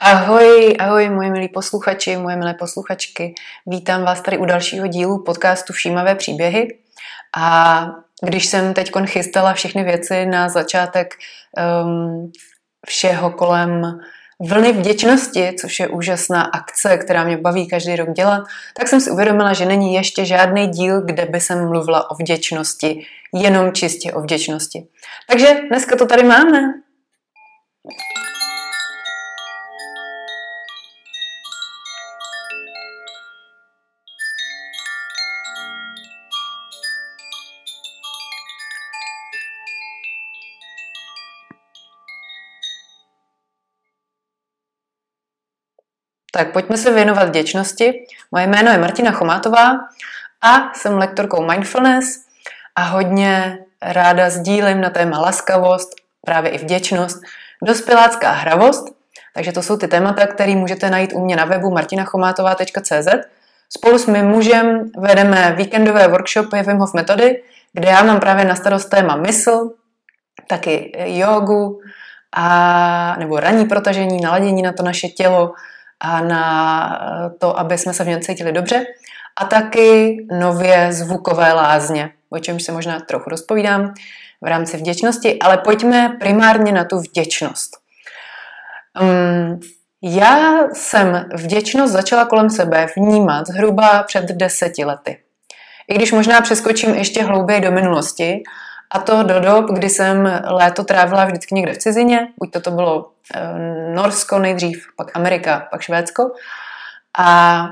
Ahoj, ahoj moje milí posluchači, moje milé posluchačky. Vítám vás tady u dalšího dílu podcastu Všímavé příběhy. A když jsem teď chystala všechny věci na začátek um, všeho kolem vlny vděčnosti, což je úžasná akce, která mě baví každý rok dělat, tak jsem si uvědomila, že není ještě žádný díl, kde by jsem mluvila o vděčnosti, jenom čistě o vděčnosti. Takže dneska to tady máme. Tak pojďme se věnovat vděčnosti. Moje jméno je Martina Chomátová a jsem lektorkou mindfulness a hodně ráda sdílím na téma laskavost, právě i vděčnost, dospělácká hravost, takže to jsou ty témata, které můžete najít u mě na webu martinachomátová.cz. Spolu s mým mužem vedeme víkendové workshopy Wim Hof metody, kde já mám právě na starost téma mysl, taky jogu, a, nebo ranní protažení, naladění na to naše tělo, na to, aby jsme se v něm cítili dobře. A taky nově zvukové lázně, o čemž se možná trochu rozpovídám v rámci vděčnosti, ale pojďme primárně na tu vděčnost. Um, já jsem vděčnost začala kolem sebe vnímat zhruba před deseti lety. I když možná přeskočím ještě hlouběji do minulosti, a to do dob, kdy jsem léto trávila vždycky někde v cizině, buď to, to bylo e, Norsko nejdřív, pak Amerika, pak Švédsko. A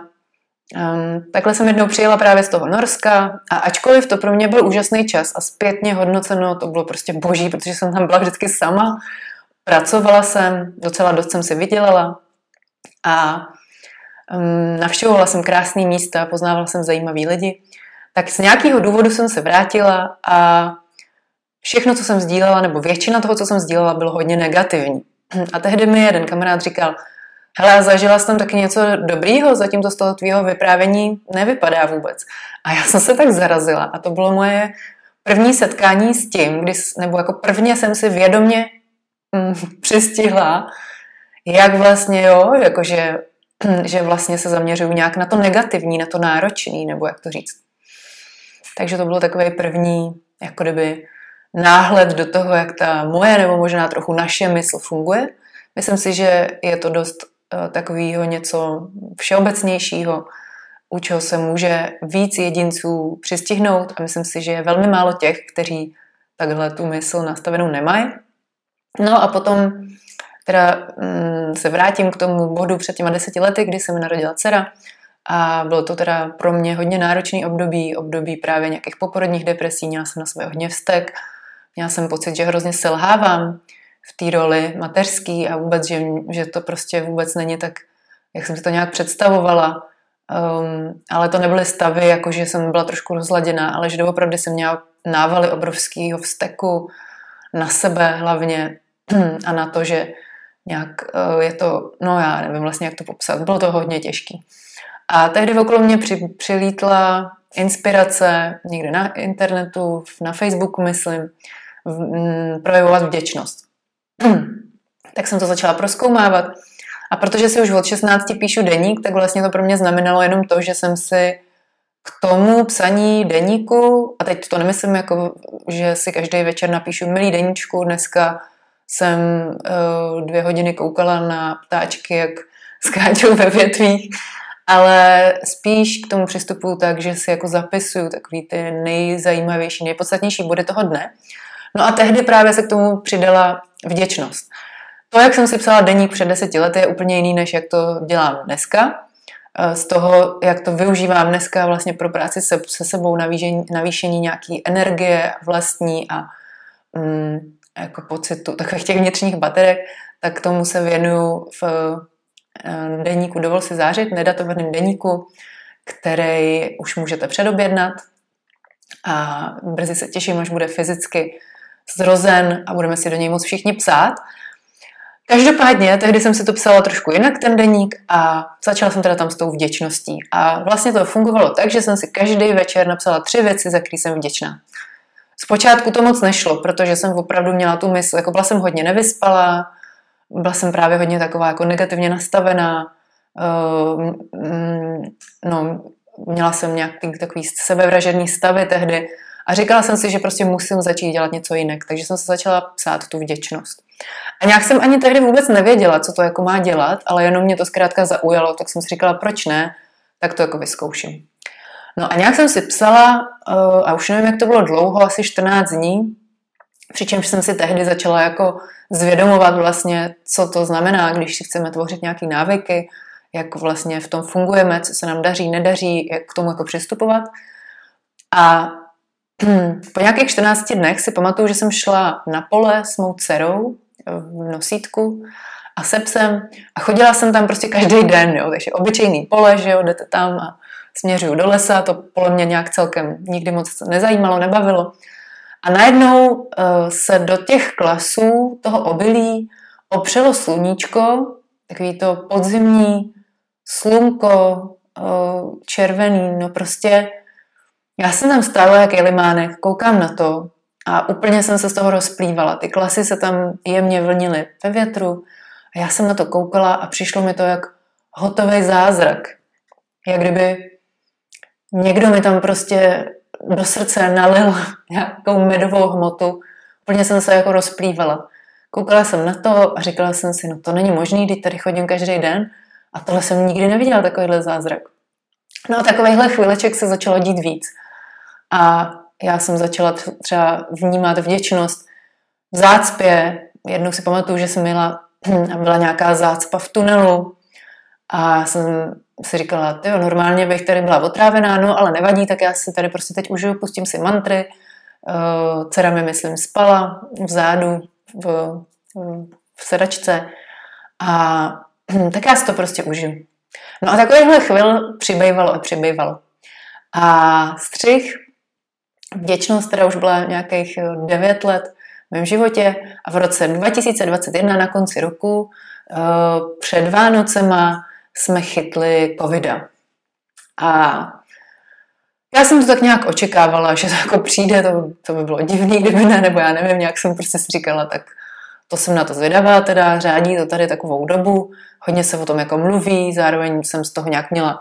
um, takhle jsem jednou přijela právě z toho Norska. A ačkoliv to pro mě byl úžasný čas a zpětně hodnoceno, to bylo prostě boží, protože jsem tam byla vždycky sama, pracovala jsem, docela dost jsem si vydělala. A um, navštěvovala jsem krásné místa, poznávala jsem zajímavý lidi, tak z nějakého důvodu jsem se vrátila a všechno, co jsem sdílela, nebo většina toho, co jsem sdílela, bylo hodně negativní. A tehdy mi jeden kamarád říkal, hele, zažila jsem taky něco dobrýho, zatím to z toho tvýho vyprávění nevypadá vůbec. A já jsem se tak zarazila a to bylo moje první setkání s tím, kdy, nebo jako prvně jsem si vědomě mm, přistihla, jak vlastně jo, jakože že vlastně se zaměřuju nějak na to negativní, na to náročný, nebo jak to říct. Takže to bylo takový první, jako kdyby náhled do toho, jak ta moje nebo možná trochu naše mysl funguje. Myslím si, že je to dost uh, takového něco všeobecnějšího, u čeho se může víc jedinců přistihnout a myslím si, že je velmi málo těch, kteří takhle tu mysl nastavenou nemají. No a potom teda mm, se vrátím k tomu bodu před těma deseti lety, kdy se mi narodila dcera a bylo to teda pro mě hodně náročný období, období právě nějakých poporodních depresí, měla jsem na sebe hodně vztek, Měla jsem pocit, že hrozně selhávám v té roli mateřský a vůbec, že, že to prostě vůbec není tak, jak jsem si to nějak představovala. Um, ale to nebyly stavy, jako že jsem byla trošku rozladěná, ale že doopravdy jsem měla návaly obrovského vzteku na sebe hlavně a na to, že nějak uh, je to, no já nevím vlastně, jak to popsat, bylo to hodně těžký. A tehdy okolo mě při, přilítla inspirace někde na internetu, na Facebooku myslím, projevovat vděčnost. tak jsem to začala proskoumávat. A protože si už od 16 píšu deník, tak vlastně to pro mě znamenalo jenom to, že jsem si k tomu psaní deníku, a teď to nemyslím jako, že si každý večer napíšu milý deníčku, dneska jsem uh, dvě hodiny koukala na ptáčky, jak skáčou ve větvích, ale spíš k tomu přistupuju tak, že si jako zapisuju takový ty nejzajímavější, nejpodstatnější body toho dne No a tehdy právě se k tomu přidala vděčnost. To, jak jsem si psala deník před deseti lety, je úplně jiný, než jak to dělám dneska. Eh, z toho, jak to využívám dneska vlastně pro práci se, se sebou, navýšení, navýšení nějaký energie vlastní a mm, jako pocitu takových těch vnitřních baterek, tak tomu se věnuju v eh, deníku Dovol si zářit, nedatovaném deníku, který už můžete předobjednat a brzy se těším, až bude fyzicky zrozen a budeme si do něj moc všichni psát. Každopádně, tehdy jsem si to psala trošku jinak, ten deník, a začala jsem teda tam s tou vděčností. A vlastně to fungovalo tak, že jsem si každý večer napsala tři věci, za které jsem vděčná. Zpočátku to moc nešlo, protože jsem opravdu měla tu mysl, jako byla jsem hodně nevyspalá, byla jsem právě hodně taková jako negativně nastavená, uh, no, měla jsem nějaký takový sebevražedný stavy tehdy a říkala jsem si, že prostě musím začít dělat něco jinak, takže jsem se začala psát tu vděčnost. A nějak jsem ani tehdy vůbec nevěděla, co to jako má dělat, ale jenom mě to zkrátka zaujalo, tak jsem si říkala, proč ne, tak to jako vyzkouším. No a nějak jsem si psala, uh, a už nevím, jak to bylo dlouho, asi 14 dní, přičemž jsem si tehdy začala jako zvědomovat vlastně, co to znamená, když si chceme tvořit nějaké návyky, jak vlastně v tom fungujeme, co se nám daří, nedaří, jak k tomu jako přistupovat. A po nějakých 14 dnech si pamatuju, že jsem šla na pole s mou dcerou v nosítku a se psem a chodila jsem tam prostě každý den, jo, takže obyčejný pole, že jo, jdete tam a směřuju do lesa, to pole mě nějak celkem nikdy moc nezajímalo, nebavilo. A najednou uh, se do těch klasů toho obilí opřelo sluníčko, takový to podzimní slunko, uh, červený, no prostě já jsem tam stála jak jelimánek, koukám na to a úplně jsem se z toho rozplývala. Ty klasy se tam jemně vlnily ve větru a já jsem na to koukala a přišlo mi to jak hotový zázrak. Jak kdyby někdo mi tam prostě do srdce nalil nějakou medovou hmotu. Úplně jsem se jako rozplývala. Koukala jsem na to a říkala jsem si, no to není možný, když tady chodím každý den a tohle jsem nikdy neviděla, takovýhle zázrak. No a takovýchhle chvíleček se začalo dít víc. A já jsem začala třeba vnímat vděčnost v zácpě. Jednou si pamatuju, že jsem měla, byla nějaká zácpa v tunelu a jsem si říkala, jo, normálně bych tady byla otrávená, no ale nevadí, tak já si tady prostě teď užiju, pustím si mantry. Uh, dcera mi, myslím, spala vzadu v, v sedačce a tak já si to prostě užiju. No a takovýchhle chvil přibývalo a přibývalo. A střih vděčnost, která už byla nějakých 9 eh, let v mém životě a v roce 2021 na konci roku eh, před Vánocema jsme chytli covida. A já jsem to tak nějak očekávala, že to jako přijde, to, to by bylo divný, kdyby ne, nebo já nevím, nějak jsem prostě si říkala, tak to jsem na to zvědavá, teda řádí to tady takovou dobu, hodně se o tom jako mluví, zároveň jsem z toho nějak měla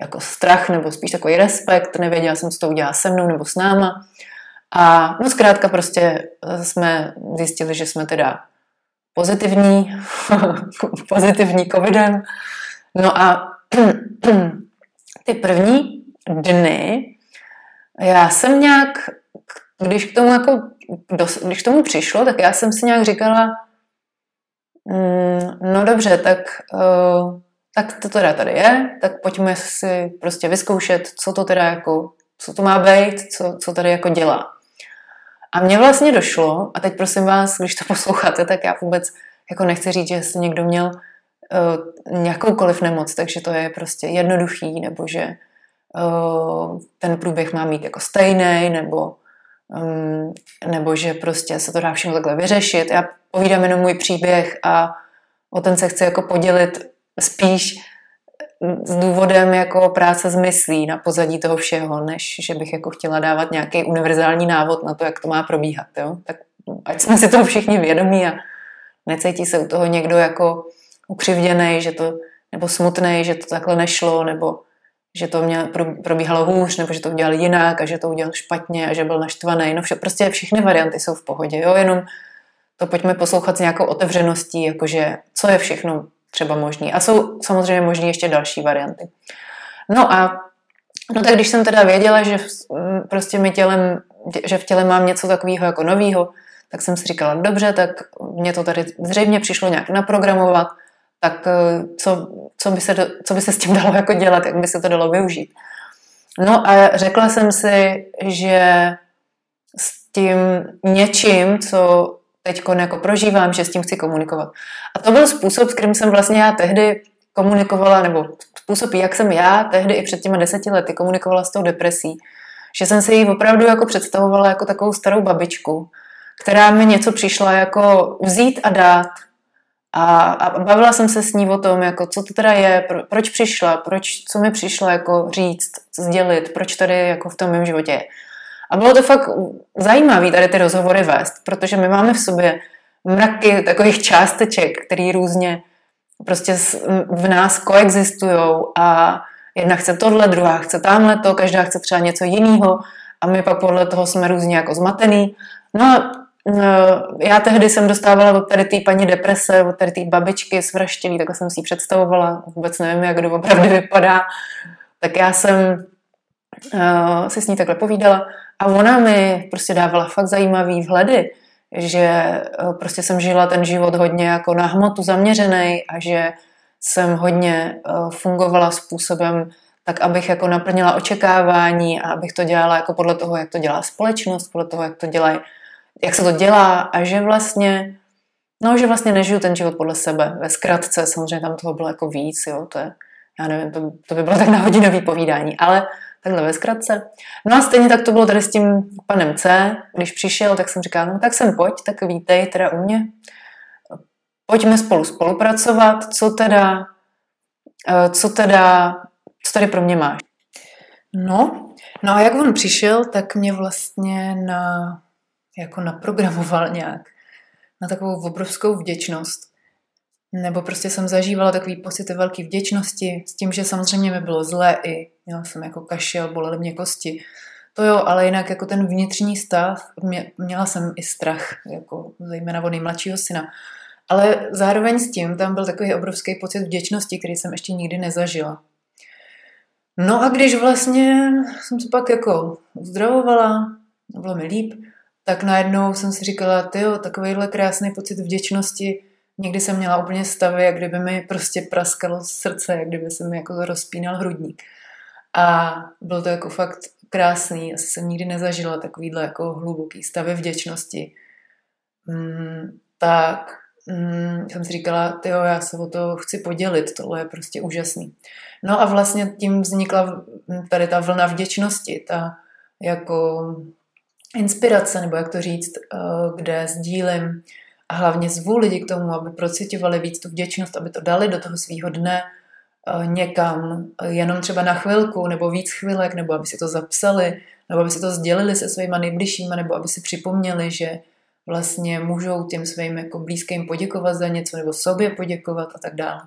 jako strach nebo spíš takový respekt, nevěděla jsem, co to udělá se mnou nebo s náma. A no zkrátka prostě jsme zjistili, že jsme teda pozitivní, pozitivní covidem. No a ty první dny já jsem nějak, když k tomu jako, když k tomu přišlo, tak já jsem si nějak říkala, mm, no dobře, tak uh, tak to teda tady je, tak pojďme si prostě vyzkoušet, co to teda jako, co to má být, co, co tady jako dělá. A mně vlastně došlo, a teď prosím vás, když to posloucháte, tak já vůbec jako nechci říct, že jestli někdo měl uh, nějakoukoliv nemoc, takže to je prostě jednoduchý, nebo že uh, ten průběh má mít jako stejný, nebo, um, nebo že prostě se to dá všechno takhle vyřešit. Já povídám jenom můj příběh a o ten se chci jako podělit spíš s důvodem jako práce s myslí na pozadí toho všeho, než že bych jako chtěla dávat nějaký univerzální návod na to, jak to má probíhat. Jo? Tak ať jsme si toho všichni vědomí a necítí se u toho někdo jako ukřivděný, že to, nebo smutný, že to takhle nešlo, nebo že to mě probíhalo hůř, nebo že to udělal jinak a že to udělal špatně a že byl naštvaný. No vše, prostě všechny varianty jsou v pohodě, jo? jenom to pojďme poslouchat s nějakou otevřeností, jakože co je všechno třeba možný. A jsou samozřejmě možný ještě další varianty. No a no tak když jsem teda věděla, že prostě mi tělem, že v těle mám něco takového jako novýho, tak jsem si říkala, dobře, tak mě to tady zřejmě přišlo nějak naprogramovat, tak eh, co, co, by se, co by se s tím dalo jako dělat, jak by se to dalo využít. No a řekla jsem si, že s tím něčím, co teď jako prožívám, že s tím chci komunikovat. A to byl způsob, s kterým jsem vlastně já tehdy komunikovala, nebo způsob, jak jsem já tehdy i před těma deseti lety komunikovala s tou depresí. Že jsem si ji opravdu jako představovala jako takovou starou babičku, která mi něco přišla jako vzít a dát. A, a bavila jsem se s ní o tom, jako co to teda je, pro, proč přišla, proč, co mi přišla jako říct, sdělit, proč tady jako v tom mém životě je. A bylo to fakt zajímavé tady ty rozhovory vést, protože my máme v sobě mraky takových částeček, které různě prostě v nás koexistují a jedna chce tohle, druhá chce tamhle to, každá chce třeba něco jiného a my pak podle toho jsme různě jako zmatený. No a e, já tehdy jsem dostávala od tady té paní deprese, od tady té babičky svraštěný, takhle jsem si ji představovala, vůbec nevím, jak kdo opravdu vypadá. Tak já jsem uh, si s ní takhle povídala a ona mi prostě dávala fakt zajímavý vhledy, že uh, prostě jsem žila ten život hodně jako na hmotu zaměřený a že jsem hodně uh, fungovala způsobem tak, abych jako naplnila očekávání a abych to dělala jako podle toho, jak to dělá společnost, podle toho, jak to dělají, jak se to dělá a že vlastně No, že vlastně nežiju ten život podle sebe. Ve zkratce, samozřejmě tam toho bylo jako víc, jo, to je, já nevím, to, to by bylo tak na hodinový povídání, ale takhle ve zkratce. No a stejně tak to bylo tady s tím panem C, když přišel, tak jsem říkala, no tak sem pojď, tak vítej teda u mě. Pojďme spolu spolupracovat, co teda, eh, co teda, co tady pro mě máš. No, no a jak on přišel, tak mě vlastně na, jako naprogramoval nějak na takovou obrovskou vděčnost. Nebo prostě jsem zažívala takový pocity velké vděčnosti s tím, že samozřejmě mi bylo zlé i měla jsem jako kašel, bolely mě kosti. To jo, ale jinak jako ten vnitřní stav, mě, měla jsem i strach, jako zejména od nejmladšího syna. Ale zároveň s tím tam byl takový obrovský pocit vděčnosti, který jsem ještě nikdy nezažila. No a když vlastně jsem se pak jako uzdravovala, bylo mi líp, tak najednou jsem si říkala, ty takovýhle krásný pocit vděčnosti, někdy jsem měla úplně stavy, jak kdyby mi prostě praskalo srdce, jak kdyby se mi jako rozpínal hrudník. A bylo to jako fakt krásný, asi jsem nikdy nezažila takovýhle jako hluboký stavy vděčnosti. Mm, tak mm, jsem si říkala, ty já se o to chci podělit, tohle je prostě úžasný. No a vlastně tím vznikla tady ta vlna vděčnosti, ta jako inspirace, nebo jak to říct, eh, kde sdílím a hlavně zvu lidi k tomu, aby procitovali víc tu vděčnost, aby to dali do toho svého dne eh, někam, eh, jenom třeba na chvilku, nebo víc chvilek, nebo aby si to zapsali, nebo aby si to sdělili se svýma nejbližšíma, nebo aby si připomněli, že vlastně můžou těm svým jako blízkým poděkovat za něco, nebo sobě poděkovat a tak dále.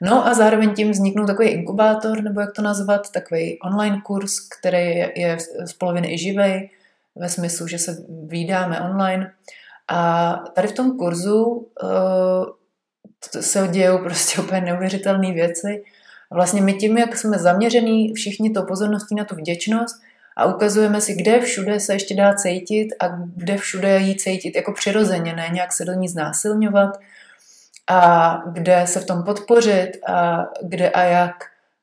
No a zároveň tím vzniknul takový inkubátor, nebo jak to nazvat, takový online kurz, který je z poloviny i živej, ve smyslu, že se vydáme online. A tady v tom kurzu uh, se dějou prostě úplně neuvěřitelné věci. Vlastně my tím, jak jsme zaměření všichni to pozorností na tu vděčnost a ukazujeme si, kde všude se ještě dá cítit a kde všude jí cítit jako přirozeně, ne nějak se do ní znásilňovat a kde se v tom podpořit a kde a jak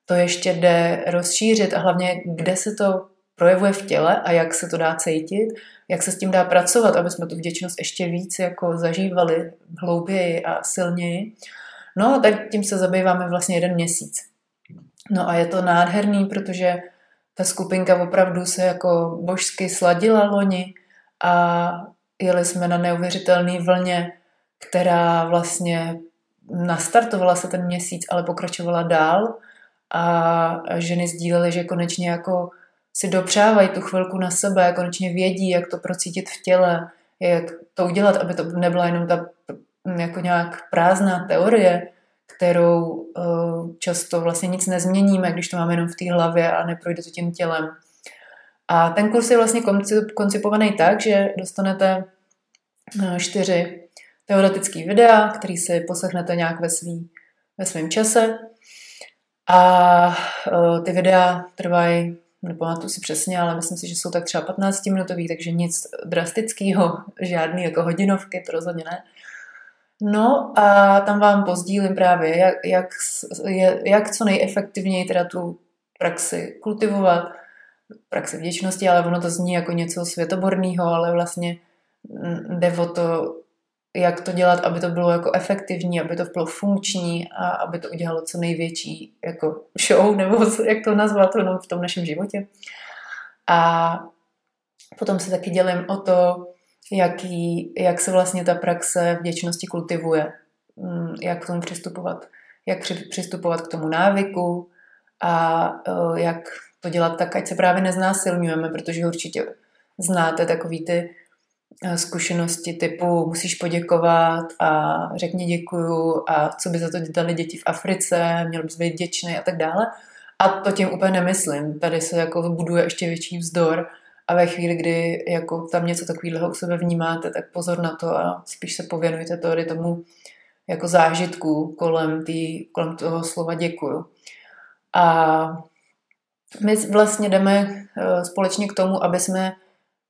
to ještě jde rozšířit a hlavně kde se to projevuje v těle a jak se to dá cítit, jak se s tím dá pracovat, aby jsme tu vděčnost ještě víc jako zažívali hlouběji a silněji. No a tak tím se zabýváme vlastně jeden měsíc. No a je to nádherný, protože ta skupinka opravdu se jako božsky sladila loni a jeli jsme na neuvěřitelné vlně, která vlastně nastartovala se ten měsíc, ale pokračovala dál a ženy sdílely, že konečně jako si dopřávají tu chvilku na sebe, konečně vědí, jak to procítit v těle, jak to udělat, aby to nebyla jenom ta jako nějak prázdná teorie, kterou uh, často vlastně nic nezměníme, když to máme jenom v té hlavě a neprojde to tím tělem. A ten kurz je vlastně koncipovaný tak, že dostanete uh, čtyři teoretické videa, který si poslechnete nějak ve, svý, ve svém čase. A uh, ty videa trvají nepamatuju si přesně, ale myslím si, že jsou tak třeba 15 minutový, takže nic drastického, žádný jako hodinovky, to rozhodně ne. No a tam vám pozdílím právě, jak, jak, jak co nejefektivněji teda tu praxi kultivovat, praxi vděčnosti, ale ono to zní jako něco světoborného, ale vlastně jde o to, jak to dělat, aby to bylo jako efektivní, aby to bylo funkční a aby to udělalo co největší jako show, nebo jak to nazvat no, v tom našem životě. A potom se taky dělím o to, jaký, jak se vlastně ta praxe vděčnosti kultivuje, mm, jak k tomu přistupovat, jak přistupovat k tomu návyku a e, jak to dělat tak, ať se právě neznásilňujeme, protože určitě znáte takový ty zkušenosti typu musíš poděkovat a řekni děkuju a co by za to dali děti v Africe, měl bys být děčný a tak dále. A to tím úplně nemyslím. Tady se jako buduje ještě větší vzdor a ve chvíli, kdy jako tam něco takového u sebe vnímáte, tak pozor na to a spíš se pověnujte tady tomu jako zážitku kolem, tý, kolem toho slova děkuju. A my vlastně jdeme eh, společně k tomu, aby jsme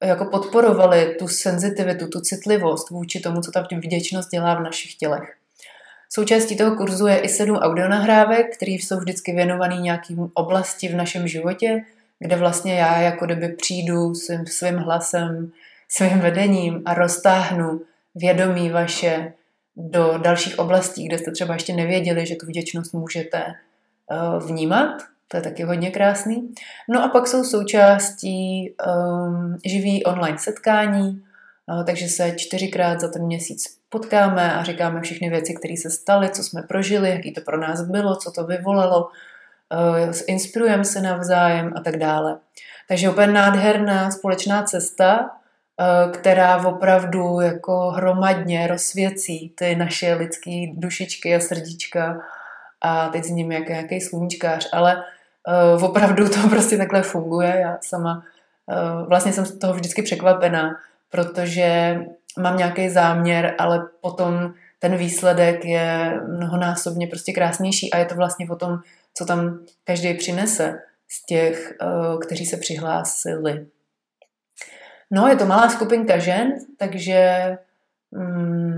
jako podporovali tu senzitivitu, tu citlivost vůči tomu, co ta vděčnost dělá v našich tělech. Součástí toho kurzu je i sedm audionahrávek, které jsou vždycky věnované nějakým oblasti v našem životě, kde vlastně já jako kdyby přijdu svým, svým hlasem, svým vedením a roztáhnu vědomí vaše do dalších oblastí, kde jste třeba ještě nevěděli, že tu vděčnost můžete uh, vnímat. To je taky hodně krásný. No a pak jsou součástí um, živý online setkání, uh, takže se čtyřikrát za ten měsíc potkáme a říkáme všechny věci, které se staly, co jsme prožili, jaký to pro nás bylo, co to vyvolalo, uh, inspirujeme se navzájem a tak dále. Takže úplně nádherná společná cesta, uh, která opravdu jako hromadně rozsvěcí ty naše lidské dušičky a srdíčka a teď s ním jak nějaký sluníčkář, ale uh, opravdu to prostě takhle funguje. Já sama uh, vlastně jsem z toho vždycky překvapená, protože mám nějaký záměr, ale potom ten výsledek je mnohonásobně prostě krásnější a je to vlastně o tom, co tam každý přinese z těch, uh, kteří se přihlásili. No, je to malá skupinka žen, takže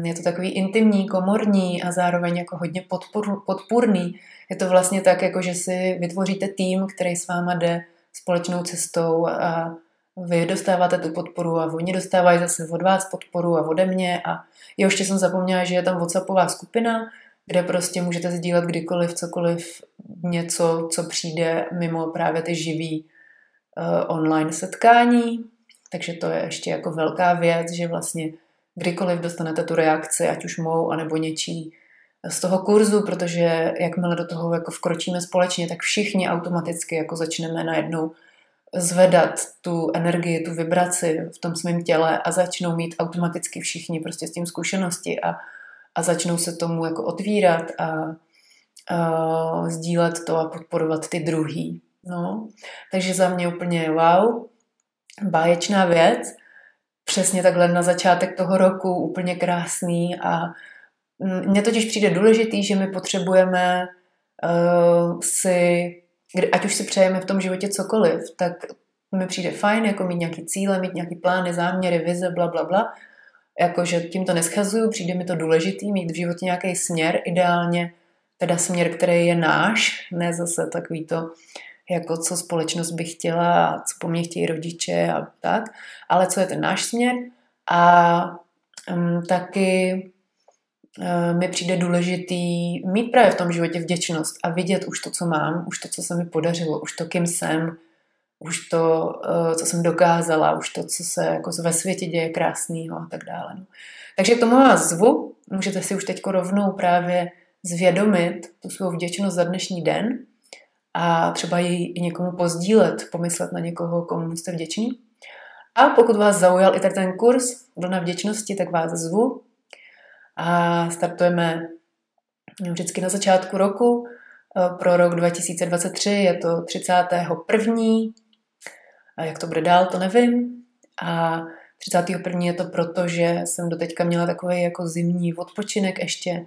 je to takový intimní, komorní a zároveň jako hodně podpor, podpůrný. Je to vlastně tak, jako že si vytvoříte tým, který s váma jde společnou cestou a vy dostáváte tu podporu a oni dostávají zase od vás podporu a ode mě a jo, ještě jsem zapomněla, že je tam WhatsAppová skupina, kde prostě můžete sdílet kdykoliv, cokoliv, něco, co přijde mimo právě ty živý uh, online setkání. Takže to je ještě jako velká věc, že vlastně kdykoliv dostanete tu reakci, ať už mou, anebo něčí z toho kurzu, protože jakmile do toho jako vkročíme společně, tak všichni automaticky jako začneme najednou zvedat tu energii, tu vibraci v tom svém těle a začnou mít automaticky všichni prostě s tím zkušenosti a, a začnou se tomu jako otvírat a, a sdílet to a podporovat ty druhý. No. Takže za mě úplně wow, báječná věc přesně takhle na začátek toho roku úplně krásný a mně totiž přijde důležitý, že my potřebujeme uh, si, ať už si přejeme v tom životě cokoliv, tak mi přijde fajn jako mít nějaký cíle, mít nějaký plány, záměry, vize, bla, bla, bla. Jakože tím to neschazuju, přijde mi to důležitý, mít v životě nějaký směr, ideálně teda směr, který je náš, ne zase takový to, jako co společnost by chtěla co po mně chtějí rodiče a tak, ale co je ten náš směr a um, taky uh, mi přijde důležitý mít právě v tom životě vděčnost a vidět už to, co mám, už to, co se mi podařilo, už to, kým jsem, už to, uh, co jsem dokázala, už to, co se jako ve světě děje krásného a tak dále. No. Takže k tomu vás zvu, můžete si už teď rovnou právě zvědomit tu svou vděčnost za dnešní den a třeba ji i někomu pozdílet, pomyslet na někoho, komu jste vděční. A pokud vás zaujal i tady ten kurz Vlna vděčnosti, tak vás zvu a startujeme vždycky na začátku roku. Pro rok 2023 je to 31. A jak to bude dál, to nevím. A 31. je to proto, že jsem doteďka měla takový jako zimní odpočinek ještě.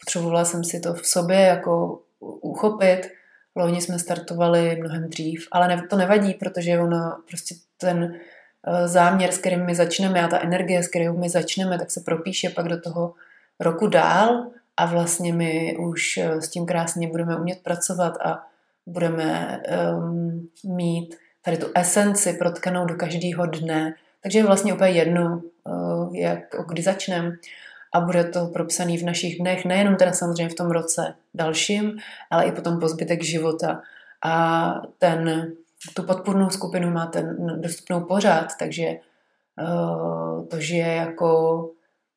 Potřebovala jsem si to v sobě jako uchopit Loni jsme startovali mnohem dřív, ale ne, to nevadí, protože ono prostě ten eh, záměr, s kterým my začneme a ta energie, s kterou my začneme, tak se propíše pak do toho roku dál a vlastně my už eh, s tím krásně budeme umět pracovat a budeme um, mít tady tu esenci protkanou do každého dne. Takže je vlastně úplně jedno, uh, jak, kdy začneme a bude to propsaný v našich dnech, nejenom teda samozřejmě v tom roce dalším, ale i potom po zbytek života. A ten, tu podpůrnou skupinu máte dostupnou pořád, takže uh, to žije jako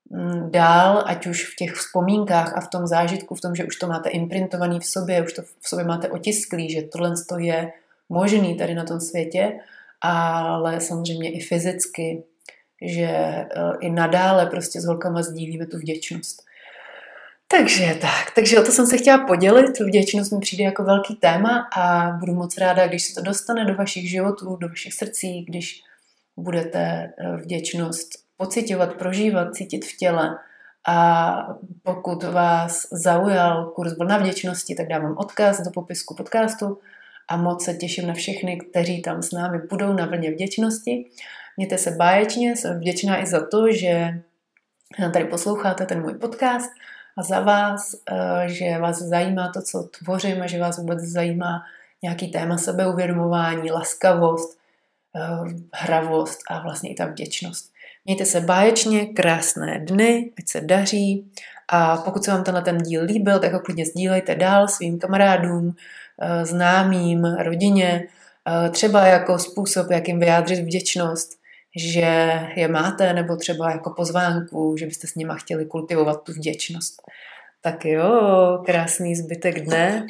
mm, dál, ať už v těch vzpomínkách a v tom zážitku, v tom, že už to máte imprintovaný v sobě, už to v sobě máte otisklý, že tohle je možný tady na tom světě, ale samozřejmě i fyzicky že eh, i nadále prostě s holkama sdílíme tu vděčnost. Takže tak, takže o to jsem se chtěla podělit. Vděčnost mi přijde jako velký téma a budu moc ráda, když se to dostane do vašich životů, do vašich srdcí, když budete eh, vděčnost pocitovat, prožívat, cítit v těle. A pokud vás zaujal kurz Vlna vděčnosti, tak dávám odkaz do popisku podcastu a moc se těším na všechny, kteří tam s námi budou na vlně vděčnosti. Mějte se báječně, jsem vděčná i za to, že tady posloucháte ten můj podcast a za vás, eh, že vás zajímá to, co tvořím a že vás vůbec zajímá nějaký téma sebeuvědomování, laskavost, eh, hravost a vlastně i ta vděčnost. Mějte se báječně, krásné dny, ať se daří a pokud se vám tenhle ten díl líbil, tak ho klidně sdílejte dál svým kamarádům, eh, známým, rodině, třeba jako způsob, jak jim vyjádřit vděčnost, že je máte, nebo třeba jako pozvánku, že byste s nima chtěli kultivovat tu vděčnost. Tak jo, krásný zbytek dne